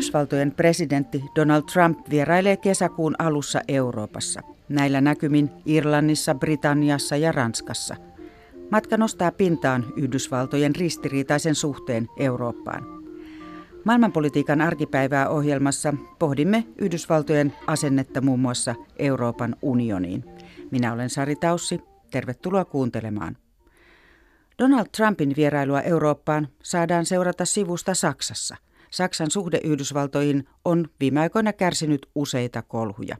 Yhdysvaltojen presidentti Donald Trump vierailee kesäkuun alussa Euroopassa. Näillä näkymin Irlannissa, Britanniassa ja Ranskassa. Matka nostaa pintaan Yhdysvaltojen ristiriitaisen suhteen Eurooppaan. Maailmanpolitiikan arkipäivää ohjelmassa pohdimme Yhdysvaltojen asennetta muun muassa Euroopan unioniin. Minä olen Sari Taussi. Tervetuloa kuuntelemaan. Donald Trumpin vierailua Eurooppaan saadaan seurata sivusta Saksassa. Saksan suhde Yhdysvaltoihin on viime aikoina kärsinyt useita kolhuja.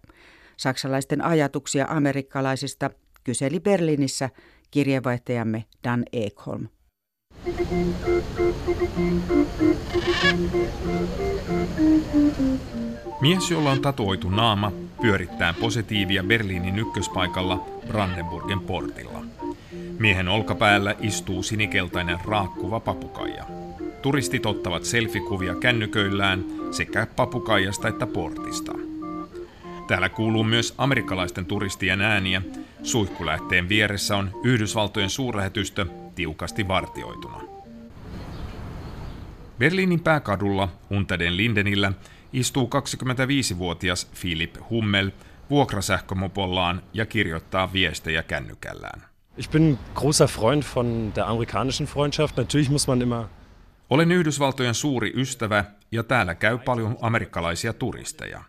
Saksalaisten ajatuksia amerikkalaisista kyseli Berliinissä kirjeenvaihtajamme Dan Ekholm. Mies, jolla on tatuoitu naama, pyörittää positiivia Berliinin ykköspaikalla Brandenburgen portilla. Miehen olkapäällä istuu sinikeltainen raakkuva papukaija. Turistit ottavat selfikuvia kännyköillään sekä papukaijasta että portista. Täällä kuuluu myös amerikkalaisten turistien ääniä. Suihkulähteen vieressä on Yhdysvaltojen suurlähetystö tiukasti vartioituna. Berliinin pääkadulla Unter Lindenillä istuu 25-vuotias Philip Hummel vuokrasähkömopollaan ja kirjoittaa viestejä kännykällään. Ich bin großer Freund von der amerikanischen Freundschaft. Natürlich muss man immer olen Yhdysvaltojen suuri ystävä ja täällä käy paljon amerikkalaisia turisteja.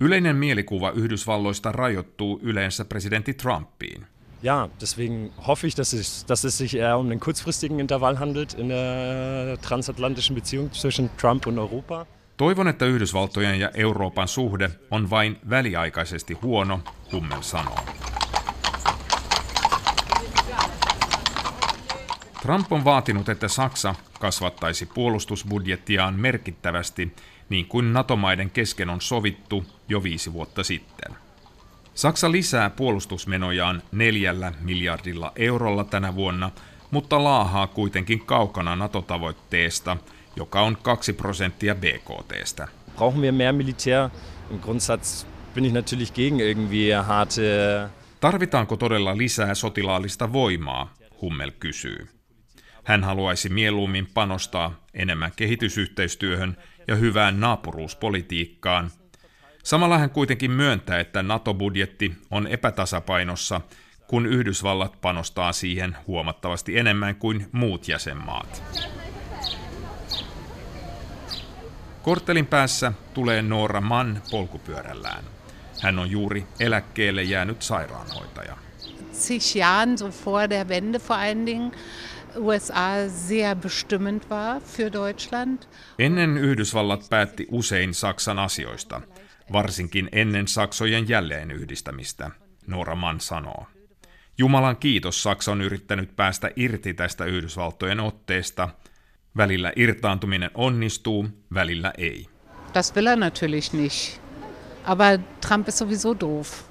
Yleinen mielikuva Yhdysvalloista rajoittuu yleensä presidentti Trumpiin. Ja, deswegen hoffe ich, dass es, dass es sich eher um einen kurzfristigen Intervall handelt in der transatlantischen Beziehung zwischen Trump und Europa. Toivon, että Yhdysvaltojen ja Euroopan suhde on vain väliaikaisesti huono, Hummel sanoo. Trump on vaatinut, että Saksa kasvattaisi puolustusbudjettiaan merkittävästi, niin kuin NATO-maiden kesken on sovittu jo viisi vuotta sitten. Saksa lisää puolustusmenojaan neljällä miljardilla eurolla tänä vuonna, mutta laahaa kuitenkin kaukana NATO-tavoitteesta, joka on 2 prosenttia BKTstä. Brauchen wir mehr Militär? Im Grundsatz bin ich natürlich gegen irgendwie harte... Tarvitaanko todella lisää sotilaallista voimaa, Hummel kysyy. Hän haluaisi mieluummin panostaa enemmän kehitysyhteistyöhön ja hyvään naapuruuspolitiikkaan. Samalla hän kuitenkin myöntää, että NATO-budjetti on epätasapainossa, kun Yhdysvallat panostaa siihen huomattavasti enemmän kuin muut jäsenmaat. Korttelin päässä tulee Noora Mann polkupyörällään. Hän on juuri eläkkeelle jäänyt sairaanhoitaja. Zig Jahren, so vor der Wende vor allen Dingen, USA sehr bestimmend war für Deutschland. Ennen Yhdysvallat päätti usein Saksan asioista, varsinkin ennen Saksojen jälleenyhdistämistä, Nora Mann sanoo. Jumalan kiitos Saksa on yrittänyt päästä irti tästä Yhdysvaltojen otteesta. Välillä irtaantuminen onnistuu, välillä ei. Das will er natürlich nicht. Aber Trump ist sowieso doof.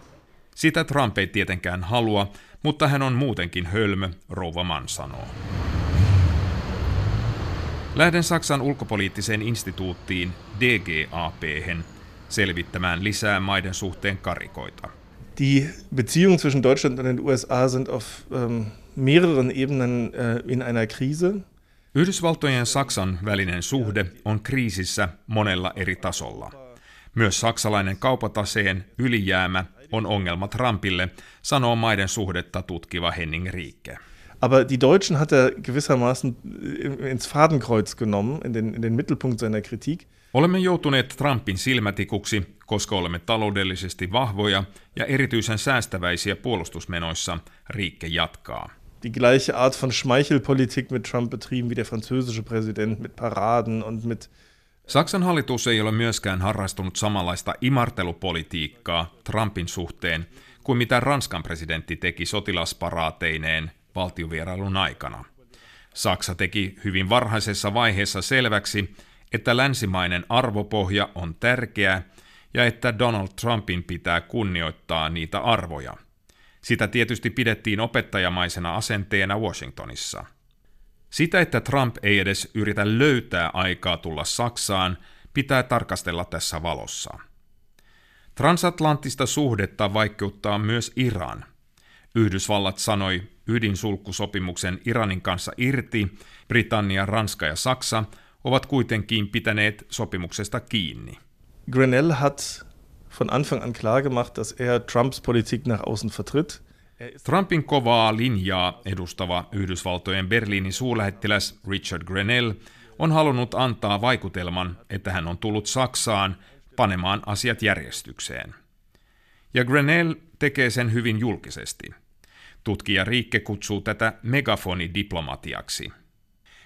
Sitä Trump ei tietenkään halua, mutta hän on muutenkin hölmö, rouva Mann sanoo. Lähden Saksan ulkopoliittiseen instituuttiin DGAP selvittämään lisää maiden suhteen karikoita. Die Beziehungen zwischen Deutschland und den USA sind auf ähm, mehreren Ebenen äh, in einer Krise. Yhdysvaltojen ja Saksan välinen suhde on kriisissä monella eri tasolla. Myös saksalainen kaupataseen ylijäämä on ongelma Trumpille, sanoo maiden suhdetta tutkiva Henning Riike. Aber die Deutschen hat er gewissermaßen ins Fadenkreuz genommen, in den, in den Mittelpunkt seiner Kritik. Olemme joutuneet Trumpin silmätikuksi, koska olemme taloudellisesti vahvoja ja erityisen säästäväisiä puolustusmenoissa, Riike jatkaa. Die gleiche Art von Schmeichelpolitik mit Trump betrieben wie der französische Präsident mit Paraden und mit Saksan hallitus ei ole myöskään harrastunut samanlaista imartelupolitiikkaa Trumpin suhteen kuin mitä Ranskan presidentti teki sotilasparaatteineen valtiovierailun aikana. Saksa teki hyvin varhaisessa vaiheessa selväksi, että länsimainen arvopohja on tärkeä ja että Donald Trumpin pitää kunnioittaa niitä arvoja. Sitä tietysti pidettiin opettajamaisena asenteena Washingtonissa – sitä, että Trump ei edes yritä löytää aikaa tulla Saksaan, pitää tarkastella tässä valossa. Transatlanttista suhdetta vaikeuttaa myös Iran. Yhdysvallat sanoi ydinsulkusopimuksen Iranin kanssa irti, Britannia, Ranska ja Saksa ovat kuitenkin pitäneet sopimuksesta kiinni. Grenell hat von Anfang an klar gemacht, dass er Trumps Politik nach außen vertritt. Trumpin kovaa linjaa edustava Yhdysvaltojen Berliinin suurlähettiläs Richard Grenell on halunnut antaa vaikutelman, että hän on tullut Saksaan panemaan asiat järjestykseen. Ja Grenell tekee sen hyvin julkisesti. Tutkija Riikke kutsuu tätä megafonidiplomatiaksi.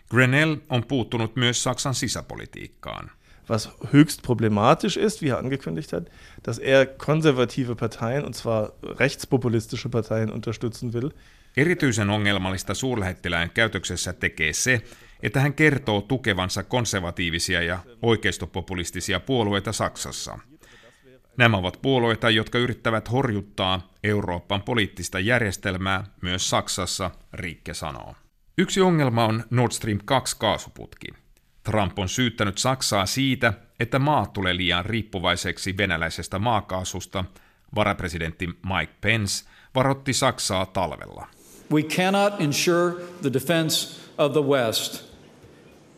Grenell on puuttunut myös Saksan sisäpolitiikkaan. Was höchst problematisch ist, wie er angekündigt hat, dass er konservative Parteien, und zwar rechtspopulistische Parteien, unterstützen will. Erityisen ongelmallista suurlähettilään käytöksessä tekee se, että hän kertoo tukevansa konservatiivisia ja oikeistopopulistisia puolueita Saksassa. Nämä ovat puolueita, jotka yrittävät horjuttaa Euroopan poliittista järjestelmää myös Saksassa, Riikke sanoo. Yksi ongelma on Nord Stream 2 kaasuputki. Trump on syyttänyt Saksaa siitä, että maa tulee liian riippuvaiseksi venäläisestä maakaasusta. Varapresidentti Mike Pence varotti Saksaa talvella. We cannot ensure the defense of the West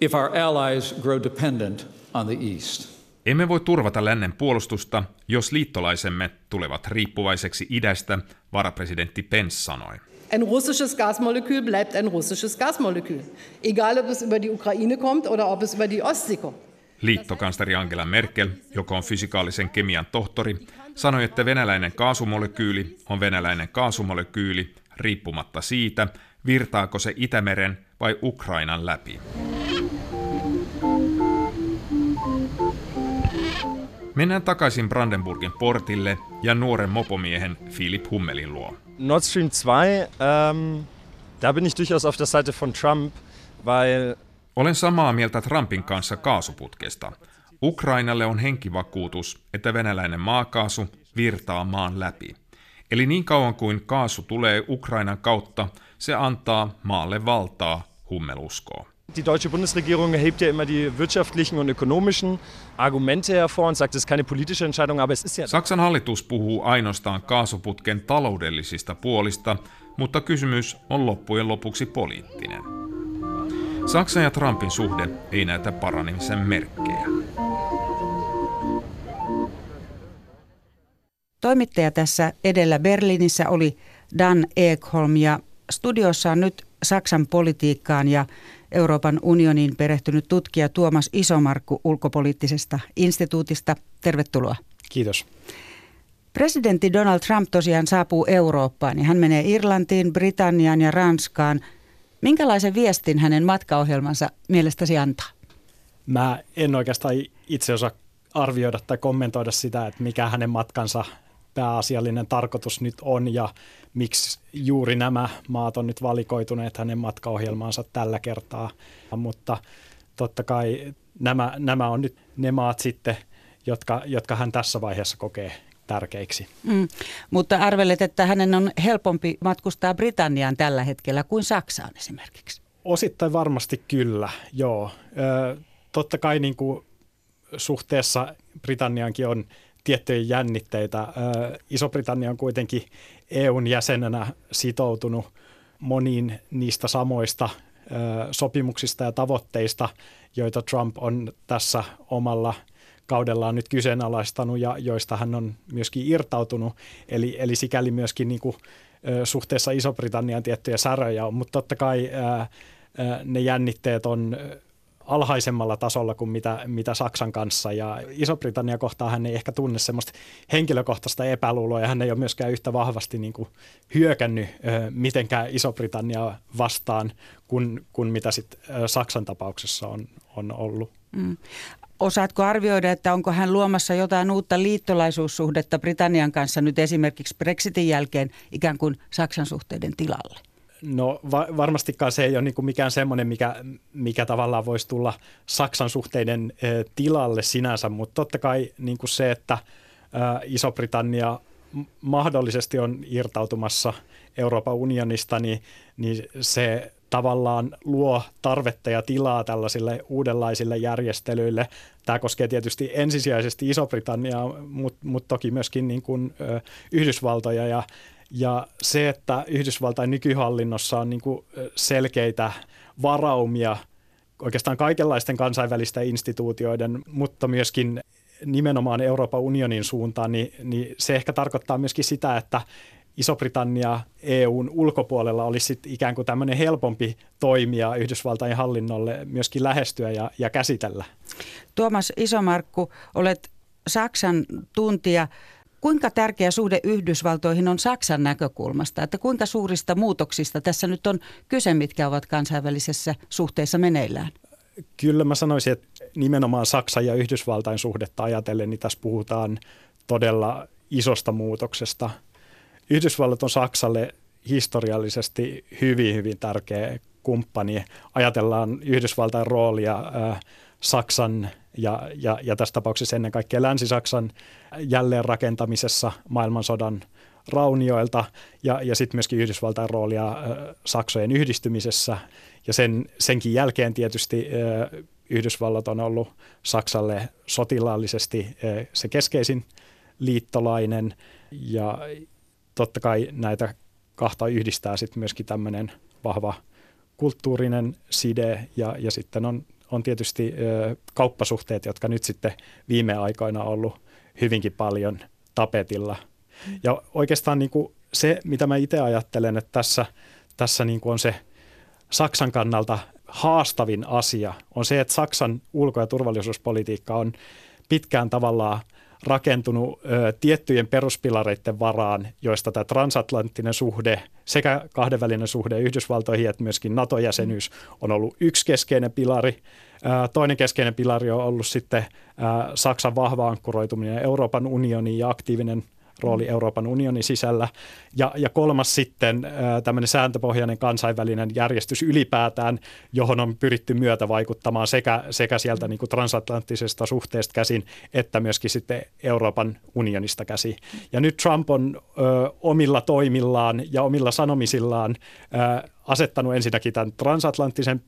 if our allies grow dependent on the East. Emme voi turvata lännen puolustusta, jos liittolaisemme tulevat riippuvaiseksi idästä, varapresidentti Pence sanoi. Ein russisches Gasmolekül bleibt ein russisches Gasmolekül. Egal, ob es über die Ukraine kommt oder ob es über die Ostsee kommt. Liittokansleri Angela Merkel, joka on fysikaalisen kemian tohtori, sanoi, että venäläinen kaasumolekyyli on venäläinen kaasumolekyyli riippumatta siitä, virtaako se Itämeren vai Ukrainan läpi. Mennään takaisin Brandenburgin portille ja nuoren mopomiehen Philip Hummelin luo. Nord Stream 2, ähm, da bin ich durchaus auf der Seite von Trump, weil... Olen samaa mieltä Trumpin kanssa kaasuputkesta. Ukrainalle on henkivakuutus, että venäläinen maakaasu virtaa maan läpi. Eli niin kauan kuin kaasu tulee Ukrainan kautta, se antaa maalle valtaa, Hummel uskoo. Die deutsche Bundesregierung erhebt ja immer die wirtschaftlichen und ökonomischen Argumente hervor und sagt, es ist keine politische Entscheidung, aber es ist ja... Saksan hallitus puhuu ainoastaan kaasuputken taloudellisista puolista, mutta kysymys on loppujen lopuksi poliittinen. Saksan ja Trumpin suhde ei näytä paranemisen merkkejä. Toimittaja tässä edellä Berliinissä oli Dan Ekholm ja studiossa on nyt Saksan politiikkaan ja Euroopan unionin perehtynyt tutkija Tuomas Isomarkku ulkopoliittisesta instituutista. Tervetuloa. Kiitos. Presidentti Donald Trump tosiaan saapuu Eurooppaan ja hän menee Irlantiin, Britanniaan ja Ranskaan. Minkälaisen viestin hänen matkaohjelmansa mielestäsi antaa? Mä en oikeastaan itse osaa arvioida tai kommentoida sitä, että mikä hänen matkansa pääasiallinen tarkoitus nyt on ja miksi juuri nämä maat on nyt valikoituneet hänen matkaohjelmaansa tällä kertaa. Mutta totta kai nämä, nämä on nyt ne maat sitten, jotka, jotka hän tässä vaiheessa kokee tärkeiksi. Mm, mutta arvelet, että hänen on helpompi matkustaa Britanniaan tällä hetkellä kuin Saksaan esimerkiksi? Osittain varmasti kyllä, joo. Ö, totta kai niin kuin suhteessa Britanniankin on tiettyjä jännitteitä. Iso-Britannia on kuitenkin EUn jäsenenä sitoutunut moniin niistä samoista sopimuksista ja tavoitteista, joita Trump on tässä omalla kaudellaan nyt kyseenalaistanut ja joista hän on myöskin irtautunut. Eli, eli sikäli myöskin niin kuin, suhteessa Iso-Britannian tiettyjä säröjä on, mutta totta kai ne jännitteet on alhaisemmalla tasolla kuin mitä, mitä Saksan kanssa. Ja Iso-Britannia kohtaa hän ei ehkä tunne semmoista henkilökohtaista epäluuloa ja hän ei ole myöskään yhtä vahvasti niin kuin hyökännyt ö, mitenkään Iso-Britannia vastaan kuin, kuin mitä sit Saksan tapauksessa on, on ollut. Mm. Osaatko arvioida, että onko hän luomassa jotain uutta liittolaisuussuhdetta Britannian kanssa nyt esimerkiksi Brexitin jälkeen ikään kuin Saksan suhteiden tilalle? No va- varmastikaan se ei ole niin mikään semmoinen, mikä, mikä tavallaan voisi tulla Saksan suhteiden e, tilalle sinänsä, mutta totta kai niin kuin se, että ä, Iso-Britannia mahdollisesti on irtautumassa Euroopan unionista, niin, niin se tavallaan luo tarvetta ja tilaa tällaisille uudenlaisille järjestelyille. Tämä koskee tietysti ensisijaisesti Iso-Britanniaa, mutta mut toki myöskin niin kuin, ö, Yhdysvaltoja ja Ja se, että Yhdysvaltain nykyhallinnossa on niin kuin selkeitä varaumia oikeastaan kaikenlaisten kansainvälisten instituutioiden, mutta myöskin nimenomaan Euroopan unionin suuntaan, niin, niin se ehkä tarkoittaa myöskin sitä, että Iso-Britannia EUn ulkopuolella olisi sit ikään kuin tämmöinen helpompi toimija Yhdysvaltain hallinnolle myöskin lähestyä ja, ja käsitellä. Tuomas Isomarkku, olet Saksan tuntija. Kuinka tärkeä suhde Yhdysvaltoihin on Saksan näkökulmasta? Että kuinka suurista muutoksista tässä nyt on kyse, mitkä ovat kansainvälisessä suhteessa meneillään? Kyllä mä sanoisin, että nimenomaan Saksan ja Yhdysvaltain suhdetta ajatellen, niin tässä puhutaan todella isosta muutoksesta. Yhdysvallat on Saksalle historiallisesti hyvin, hyvin tärkeä kumppani. Ajatellaan Yhdysvaltain roolia äh, Saksan ja, ja, ja tässä tapauksessa ennen kaikkea Länsi-Saksan jälleenrakentamisessa maailmansodan raunioilta ja, ja sitten myöskin Yhdysvaltain roolia äh, Saksojen yhdistymisessä. Ja sen, senkin jälkeen tietysti äh, Yhdysvallat on ollut Saksalle sotilaallisesti äh, se keskeisin liittolainen ja totta kai näitä kahta yhdistää sitten myöskin tämmöinen vahva kulttuurinen side ja, ja sitten on on tietysti kauppasuhteet, jotka nyt sitten viime aikoina on ollut hyvinkin paljon tapetilla. Ja oikeastaan niin kuin se, mitä mä itse ajattelen, että tässä, tässä niin kuin on se Saksan kannalta haastavin asia, on se, että Saksan ulko- ja turvallisuuspolitiikka on pitkään tavallaan – rakentunut ö, tiettyjen peruspilareiden varaan, joista tämä transatlanttinen suhde sekä kahdenvälinen suhde Yhdysvaltoihin että myöskin NATO-jäsenyys on ollut yksi keskeinen pilari. Ö, toinen keskeinen pilari on ollut sitten ö, Saksan vahva ankkuroituminen Euroopan unioniin ja aktiivinen rooli Euroopan unionin sisällä. Ja, ja kolmas sitten tämmöinen sääntöpohjainen kansainvälinen järjestys ylipäätään, johon on pyritty myötä vaikuttamaan sekä, sekä sieltä niin kuin transatlanttisesta suhteesta käsin, että myöskin sitten Euroopan unionista käsi. Ja nyt Trump on ö, omilla toimillaan ja omilla sanomisillaan ö, asettanut ensinnäkin tämän transatlanttisen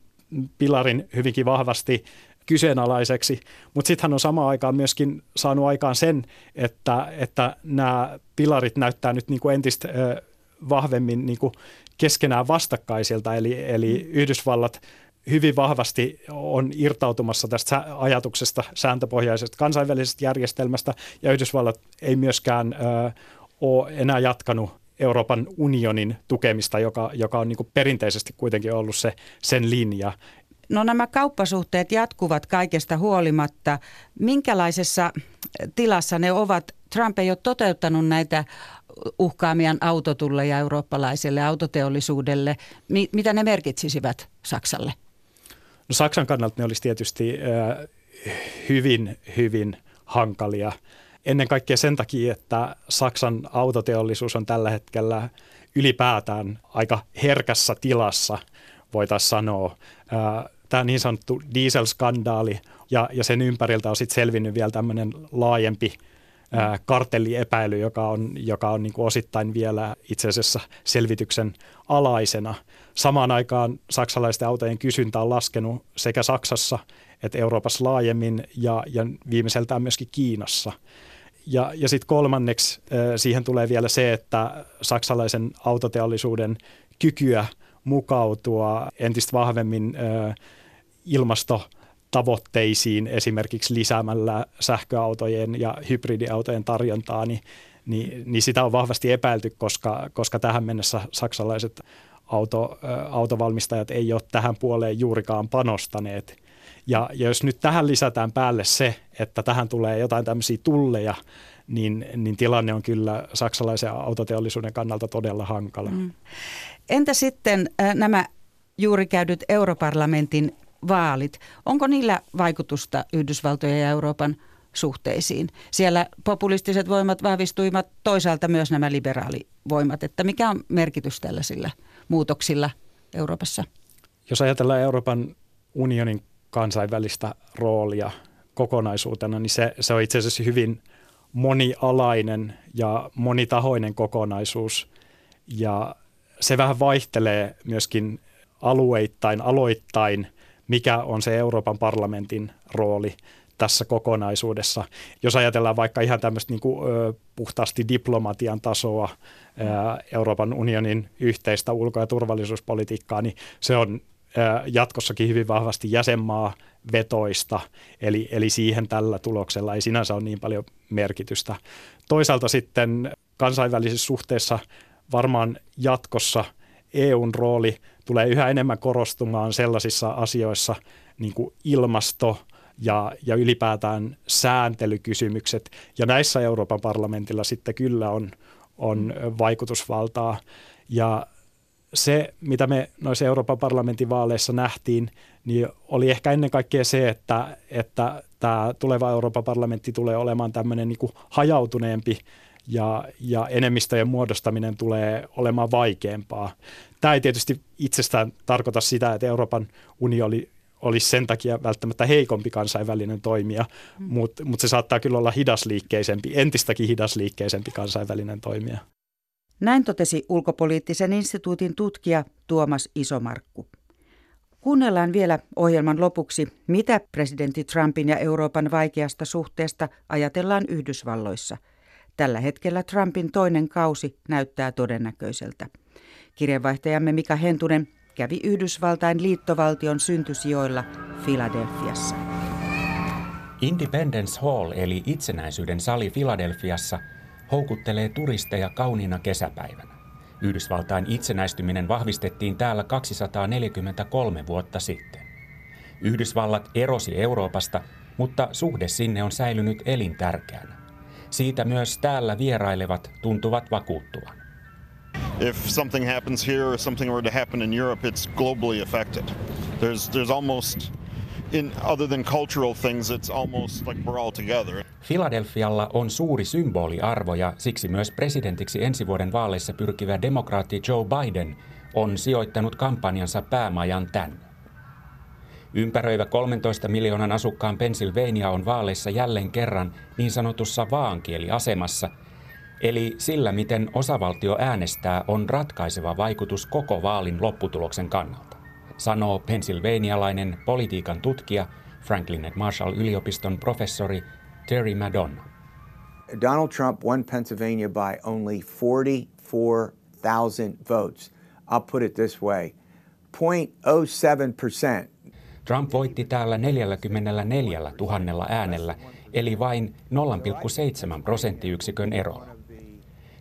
pilarin hyvinkin vahvasti kyseenalaiseksi, mutta sitten hän on samaan aikaan myöskin saanut aikaan sen, että, että nämä pilarit näyttää nyt niin kuin entistä vahvemmin niin kuin keskenään vastakkaisilta, eli, eli Yhdysvallat hyvin vahvasti on irtautumassa tästä ajatuksesta sääntöpohjaisesta kansainvälisestä järjestelmästä, ja Yhdysvallat ei myöskään ö, ole enää jatkanut Euroopan unionin tukemista, joka, joka on niin perinteisesti kuitenkin ollut se, sen linja. No nämä kauppasuhteet jatkuvat kaikesta huolimatta. Minkälaisessa tilassa ne ovat? Trump ei ole toteuttanut näitä uhkaamian autotulleja eurooppalaiselle autoteollisuudelle. Mi- mitä ne merkitsisivät Saksalle? No Saksan kannalta ne olisi tietysti äh, hyvin, hyvin hankalia. Ennen kaikkea sen takia, että Saksan autoteollisuus on tällä hetkellä ylipäätään aika herkässä tilassa, voitaisiin sanoa. Äh, tämä niin sanottu dieselskandaali ja, ja sen ympäriltä on sitten selvinnyt vielä tämmöinen laajempi ää, kartelliepäily, joka on, joka on niin kuin osittain vielä itse asiassa selvityksen alaisena. Samaan aikaan saksalaisten autojen kysyntä on laskenut sekä Saksassa että Euroopassa laajemmin ja, ja viimeiseltään myöskin Kiinassa. Ja, ja sitten kolmanneksi siihen tulee vielä se, että saksalaisen autoteollisuuden kykyä mukautua entistä vahvemmin ilmastotavoitteisiin esimerkiksi lisäämällä sähköautojen ja hybridiautojen tarjontaa, niin, niin, niin sitä on vahvasti epäilty, koska, koska tähän mennessä saksalaiset auto, autovalmistajat ei ole tähän puoleen juurikaan panostaneet. Ja, ja jos nyt tähän lisätään päälle se, että tähän tulee jotain tämmöisiä tulleja, niin, niin tilanne on kyllä saksalaisen autoteollisuuden kannalta todella hankala. Mm. Entä sitten äh, nämä juuri käydyt europarlamentin vaalit, onko niillä vaikutusta Yhdysvaltojen ja Euroopan suhteisiin? Siellä populistiset voimat vahvistuivat, toisaalta myös nämä liberaalivoimat, että mikä on merkitys tällaisilla muutoksilla Euroopassa? Jos ajatellaan Euroopan unionin kansainvälistä roolia kokonaisuutena, niin se, se on itse asiassa hyvin monialainen ja monitahoinen kokonaisuus. Ja se vähän vaihtelee myöskin alueittain, aloittain, mikä on se Euroopan parlamentin rooli. tässä kokonaisuudessa. Jos ajatellaan vaikka ihan tämmöistä niin kuin, puhtaasti diplomatian tasoa, Euroopan unionin yhteistä ulko- ja turvallisuuspolitiikkaa, niin se on jatkossakin hyvin vahvasti jäsenmaa vetoista, eli, eli siihen tällä tuloksella ei sinänsä ole niin paljon merkitystä. Toisaalta sitten kansainvälisissä suhteissa varmaan jatkossa EUn rooli tulee yhä enemmän korostumaan sellaisissa asioissa niin kuin ilmasto ja, ja ylipäätään sääntelykysymykset. Ja näissä Euroopan parlamentilla sitten kyllä on, on vaikutusvaltaa. Ja se, mitä me noissa Euroopan parlamentin vaaleissa nähtiin, niin oli ehkä ennen kaikkea se, että, että tämä tuleva Euroopan parlamentti tulee olemaan tämmöinen niin hajautuneempi ja, ja enemmistöjen muodostaminen tulee olemaan vaikeampaa. Tämä ei tietysti itsestään tarkoita sitä, että Euroopan unioni olisi sen takia välttämättä heikompi kansainvälinen toimija, mm. mutta mut se saattaa kyllä olla hidasliikkeisempi, entistäkin hidasliikkeisempi kansainvälinen toimija. Näin totesi ulkopoliittisen instituutin tutkija Tuomas Isomarkku. Kuunnellaan vielä ohjelman lopuksi, mitä presidentti Trumpin ja Euroopan vaikeasta suhteesta ajatellaan Yhdysvalloissa. Tällä hetkellä Trumpin toinen kausi näyttää todennäköiseltä. Kirjeenvaihtajamme Mika Hentunen kävi Yhdysvaltain liittovaltion syntysijoilla Filadelfiassa. Independence Hall eli itsenäisyyden sali Filadelfiassa houkuttelee turisteja kauniina kesäpäivänä. Yhdysvaltain itsenäistyminen vahvistettiin täällä 243 vuotta sitten. Yhdysvallat erosi Euroopasta, mutta suhde sinne on säilynyt elintärkeänä. Siitä myös täällä vierailevat tuntuvat vakuuttuvan. If something happens here or something were to happen in Europe, it's globally affected. There's, there's almost in other than cultural things, it's almost like we're all together. Filadelfialla on suuri symboliarvo ja siksi myös presidentiksi ensi vuoden vaaleissa pyrkivä demokraatti Joe Biden on sijoittanut kampanjansa päämajan tänne. Ympäröivä 13 miljoonan asukkaan Pennsylvania on vaaleissa jälleen kerran niin sanotussa vaankieliasemassa, eli sillä miten osavaltio äänestää on ratkaiseva vaikutus koko vaalin lopputuloksen kannalta sanoo pennsylvanialainen politiikan tutkija Franklin et Marshall-yliopiston professori Terry Madonna. Donald Trump won Pennsylvania by only 44,000 votes. I'll put it this way 0.07%. Trump voitti täällä 44 000 äänellä, eli vain 0,7 prosenttiyksikön erolla.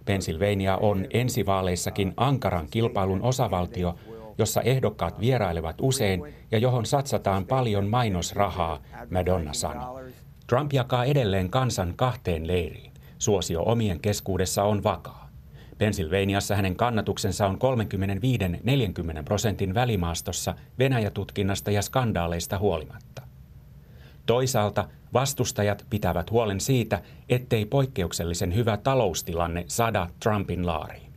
Pennsylvania on ensivaaleissakin ankaran kilpailun osavaltio, jossa ehdokkaat vierailevat usein ja johon satsataan paljon mainosrahaa, Madonna sanoi. Trump jakaa edelleen kansan kahteen leiriin. Suosio omien keskuudessa on vakaa. Pennsylvaniassa hänen kannatuksensa on 35-40 prosentin välimaastossa Venäjätutkinnasta ja skandaaleista huolimatta. Toisaalta vastustajat pitävät huolen siitä, ettei poikkeuksellisen hyvä taloustilanne sada Trumpin laariin.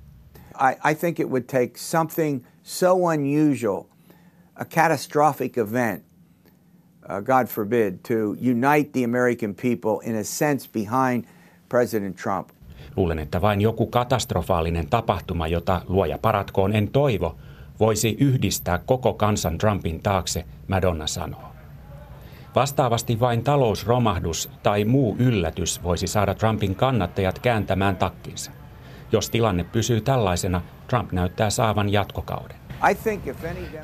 I, I think it would take something so unusual, a catastrophic event, uh, God forbid, to unite the American people in a sense behind President Trump. Luulen, että vain joku katastrofaalinen tapahtuma, jota luoja paratkoon en toivo, voisi yhdistää koko kansan Trumpin taakse, Madonna sanoo. Vastaavasti vain talousromahdus tai muu yllätys voisi saada Trumpin kannattajat kääntämään takkinsa. Jos tilanne pysyy tällaisena, Trump näyttää saavan jatkokauden.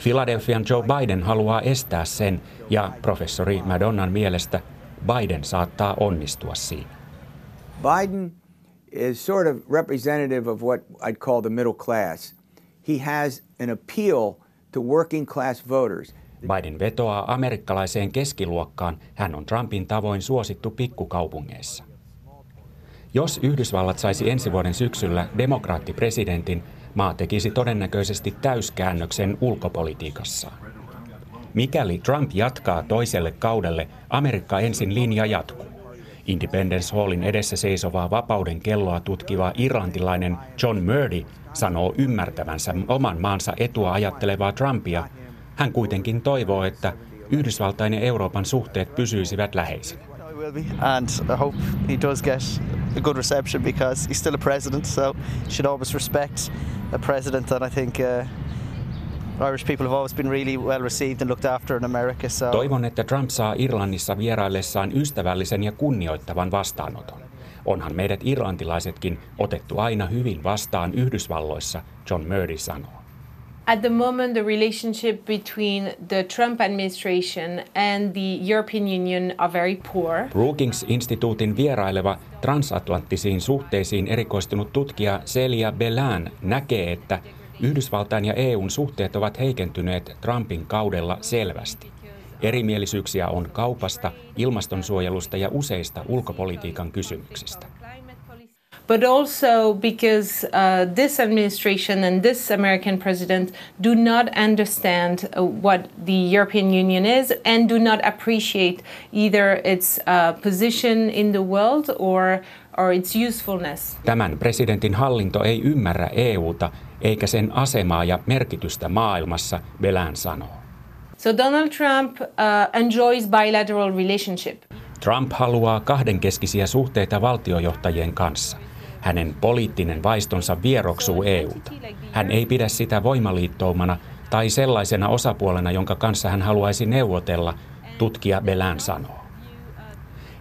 Philadelphian Joe Biden haluaa estää sen ja professori Madonnan mielestä Biden saattaa onnistua siinä. Biden is sort of representative of what I'd call the middle class. He has an appeal to working class voters. Biden vetoaa amerikkalaiseen keskiluokkaan. Hän on Trumpin tavoin suosittu pikkukaupungeissa. Jos Yhdysvallat saisi ensi vuoden syksyllä demokraattipresidentin, maa tekisi todennäköisesti täyskäännöksen ulkopolitiikassaan. Mikäli Trump jatkaa toiselle kaudelle, Amerikka ensin linja jatkuu. Independence Hallin edessä seisovaa vapauden kelloa tutkiva irlantilainen John Murdy sanoo ymmärtävänsä oman maansa etua ajattelevaa Trumpia. Hän kuitenkin toivoo, että Yhdysvaltain ja Euroopan suhteet pysyisivät läheisinä. And I hope he does get a good reception because he's still a president, so you should always respect a president that I think uh, Irish people have always been really well received and looked after in America. So. Toivon, että Trump saa Irlannissa vieraillessaan ystävällisen ja kunnioittavan vastaanoton. Onhan meidät irlantilaisetkin otettu aina hyvin vastaan Yhdysvalloissa, John Murdy sanoo. At the moment, the relationship between the Trump administration and the European Union are very poor. Brookings-instituutin vieraileva transatlanttisiin suhteisiin erikoistunut tutkija Celia Belan näkee, että Yhdysvaltain ja EUn suhteet ovat heikentyneet Trumpin kaudella selvästi. Erimielisyyksiä on kaupasta, ilmastonsuojelusta ja useista ulkopolitiikan kysymyksistä. But also because uh, this administration and this American president do not understand uh, what the European Union is and do not appreciate either its uh, position in the world or, or its usefulness. Tämän presidentin hallinto ei ymmärrä EUta eikä sen asemaa ja merkitystä maailmassa, Belän sanoo. So Donald Trump uh, enjoys bilateral relationship. Trump haluaa kahdenkeskisiä suhteita valtiojohtajien kanssa. Hänen poliittinen vaistonsa vieroksuu EUta. Hän ei pidä sitä voimaliittoumana tai sellaisena osapuolena, jonka kanssa hän haluaisi neuvotella, tutkija Belän sanoo.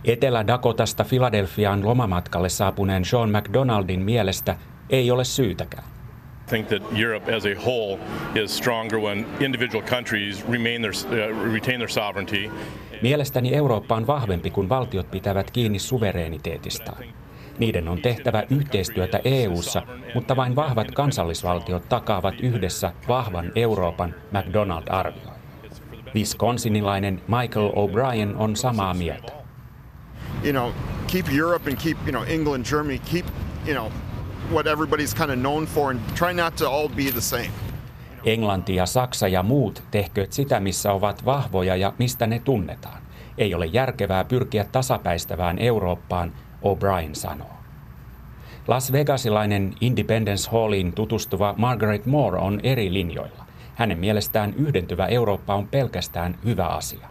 Etelä-Dakotasta Filadelfiaan lomamatkalle saapuneen Sean McDonaldin mielestä ei ole syytäkään think that Europe as a whole is stronger when individual countries remain their, uh, retain their sovereignty. Mielestäni Eurooppa on vahvempi, kun valtiot pitävät kiinni suvereeniteetistaan. Niiden on tehtävä yhteistyötä EU:ssa, mutta vain vahvat kansallisvaltiot takaavat yhdessä vahvan Euroopan, McDonald arvioi. Wisconsinilainen Michael O'Brien on samaa mieltä. You know, keep Europe and keep, you know, England, Germany, keep, you know, what everybody's kind of known for and try not to all be the same. Englanti ja Saksa ja muut tehkööt sitä, missä ovat vahvoja ja mistä ne tunnetaan. Ei ole järkevää pyrkiä tasapäistävään Eurooppaan, O'Brien sanoo. Las Vegasilainen Independence Halliin tutustuva Margaret Moore on eri linjoilla. Hänen mielestään yhdentyvä Eurooppa on pelkästään hyvä asia.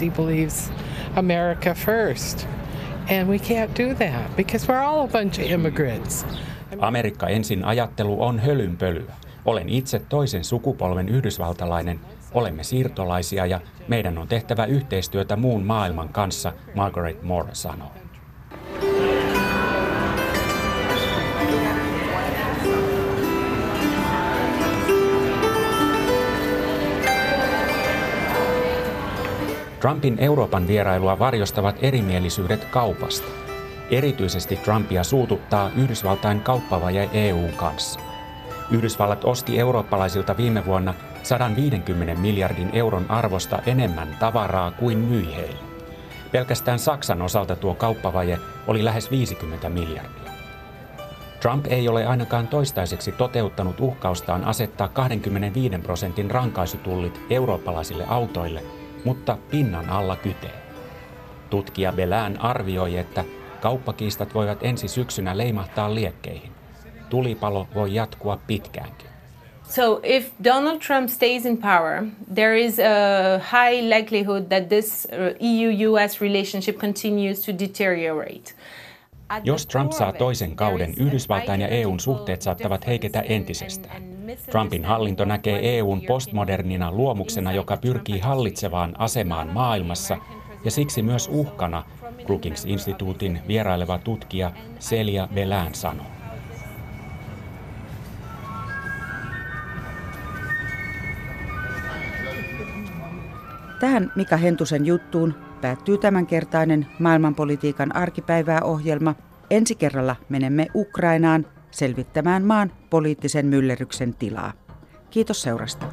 He believes America first. And we can't do that because we're all a bunch of immigrants. Amerikka ensin ajattelu on hölynpölyä. Olen itse toisen sukupolven yhdysvaltalainen, olemme siirtolaisia ja meidän on tehtävä yhteistyötä muun maailman kanssa, Margaret Moore sanoo. Trumpin Euroopan vierailua varjostavat erimielisyydet kaupasta. Erityisesti Trumpia suututtaa Yhdysvaltain kauppavaje EUn kanssa. Yhdysvallat osti eurooppalaisilta viime vuonna 150 miljardin euron arvosta enemmän tavaraa kuin myi heille. Pelkästään Saksan osalta tuo kauppavaje oli lähes 50 miljardia. Trump ei ole ainakaan toistaiseksi toteuttanut uhkaustaan asettaa 25 prosentin rankaisutullit eurooppalaisille autoille, mutta pinnan alla kytee. Tutkija Belään arvioi, että Kauppakiistat voivat ensi syksynä leimahtaa liekkeihin. Tulipalo voi jatkua pitkäänkin. So if Donald Trump stays in power, there is a high likelihood that this EU-US relationship continues to deteriorate. Jos Trump saa toisen kauden, Yhdysvaltain ja EUn suhteet saattavat heiketä entisestään. Trumpin hallinto näkee EUn postmodernina luomuksena, joka pyrkii hallitsevaan asemaan maailmassa ja siksi myös uhkana Brookings-instituutin vieraileva tutkija Celia Belään sanoo. Tähän Mika Hentusen juttuun päättyy tämänkertainen maailmanpolitiikan arkipäivää ohjelma. Ensi kerralla menemme Ukrainaan selvittämään maan poliittisen myllerryksen tilaa. Kiitos seurasta.